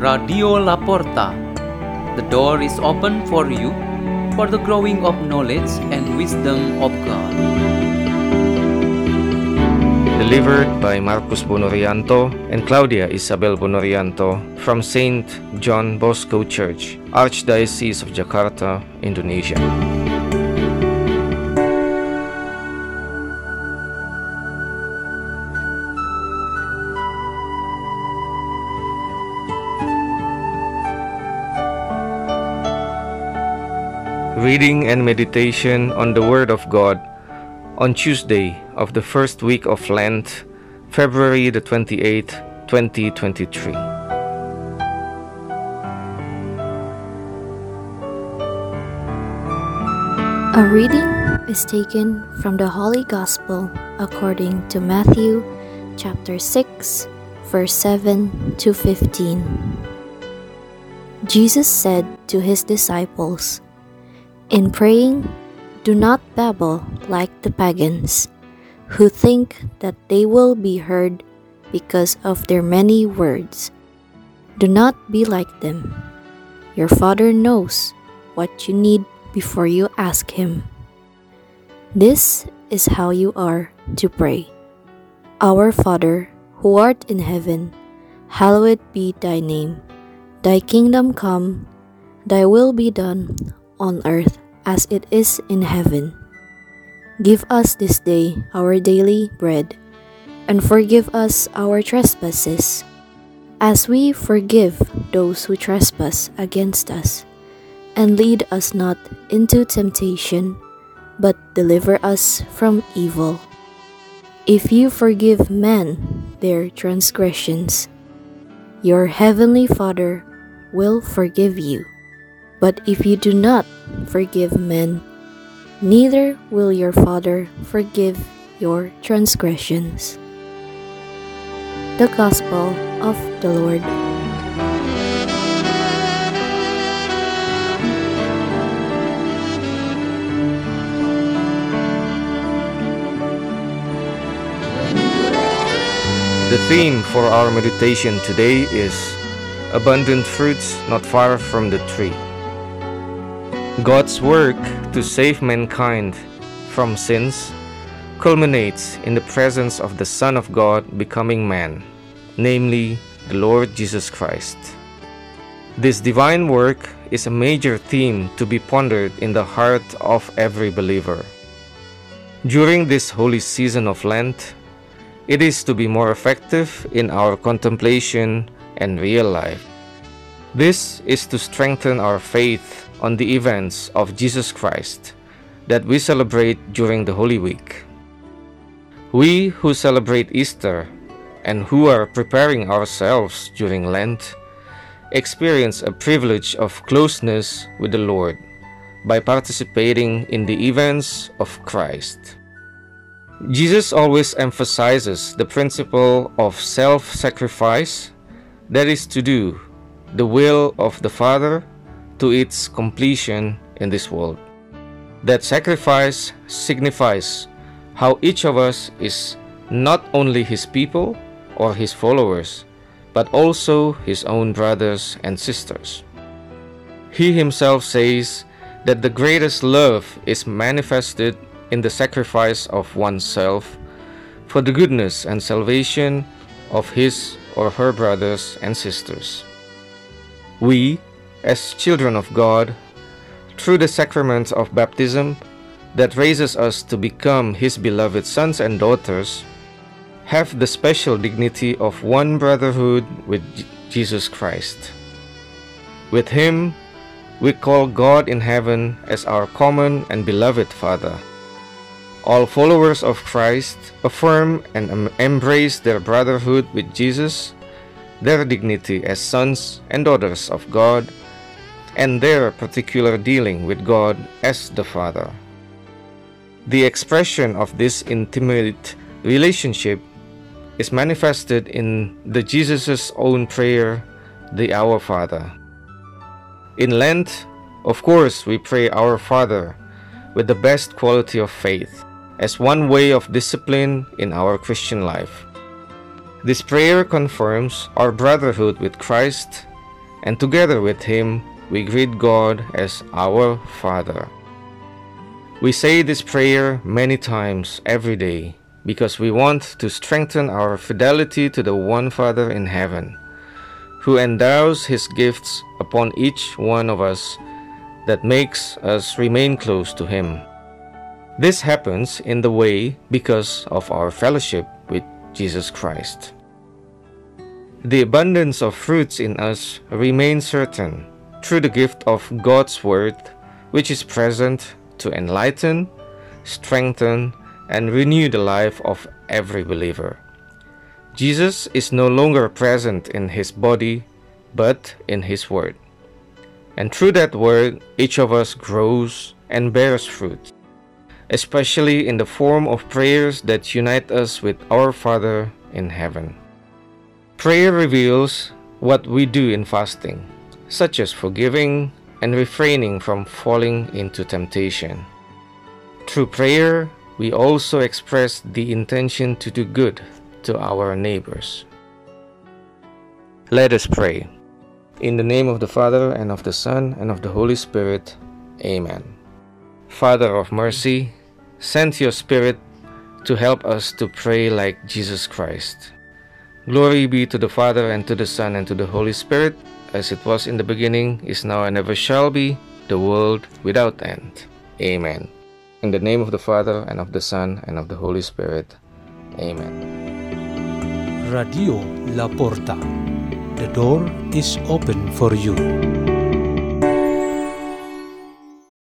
Radio La Porta. The door is open for you for the growing of knowledge and wisdom of God. Delivered by Markus Bonorianto and Claudia Izabel Bonorianto from St. John Bosco Church, Archdiocese of Jakarta, Indonesia. Reading and meditation on the Word of God on Tuesday of the first week of Lent, February the 28th, 2023. A reading is taken from the Holy Gospel according to Matthew chapter 6, verse 7 to 15. Jesus said to his disciples, In praying, do not babble like the pagans, who think that they will be heard because of their many words. Do not be like them. Your Father knows what you need before you ask Him. This is how you are to pray Our Father, who art in heaven, hallowed be thy name. Thy kingdom come, thy will be done on earth as it is in heaven. Give us this day our daily bread, and forgive us our trespasses, as we forgive those who trespass against us. And lead us not into temptation, but deliver us from evil. If you forgive men their transgressions, your heavenly Father will forgive you. But if you do not forgive men, neither will your Father forgive your transgressions. The Gospel of the Lord. The theme for our meditation today is Abundant Fruits Not Far from the Tree. God's work to save mankind from sins culminates in the presence of the Son of God becoming man, namely the Lord Jesus Christ. This divine work is a major theme to be pondered in the heart of every believer. During this holy season of Lent, it is to be more effective in our contemplation and real life. This is to strengthen our faith on the events of Jesus Christ that we celebrate during the Holy Week. We who celebrate Easter and who are preparing ourselves during Lent experience a privilege of closeness with the Lord by participating in the events of Christ. Jesus always emphasizes the principle of self sacrifice, that is, to do the will of the Father to its completion in this world. That sacrifice signifies how each of us is not only His people or His followers, but also His own brothers and sisters. He Himself says that the greatest love is manifested in the sacrifice of oneself for the goodness and salvation of his or her brothers and sisters. We, as children of God, through the sacrament of baptism that raises us to become His beloved sons and daughters, have the special dignity of one brotherhood with Jesus Christ. With Him, we call God in heaven as our common and beloved Father. All followers of Christ affirm and embrace their brotherhood with Jesus, their dignity as sons and daughters of God, and their particular dealing with God as the Father. The expression of this intimate relationship is manifested in the Jesus' own prayer, the Our Father. In Lent, of course, we pray Our Father with the best quality of faith as one way of discipline in our Christian life. This prayer confirms our brotherhood with Christ and together with him we greet God as our Father. We say this prayer many times every day because we want to strengthen our fidelity to the one Father in heaven, who endows his gifts upon each one of us that makes us remain close to him. This happens in the way because of our fellowship with Jesus Christ. The abundance of fruits in us remains certain through the gift of God's Word, which is present to enlighten, strengthen, and renew the life of every believer. Jesus is no longer present in his body, but in his Word. And through that Word, each of us grows and bears fruit, especially in the form of prayers that unite us with our Father in heaven. Prayer reveals what we do in fasting, such as forgiving and refraining from falling into temptation. Through prayer, we also express the intention to do good to our neighbors. Let us pray. In the name of the Father, and of the Son, and of the Holy Spirit. Amen. Father of mercy, send your Spirit to help us to pray like Jesus Christ. Glory be to the Father, and to the Son, and to the Holy Spirit, as it was in the beginning, is now, and ever shall be, the world without end. Amen. In the name of the Father, and of the Son, and of the Holy Spirit. Amen. Radio La Porta. The door is open for you.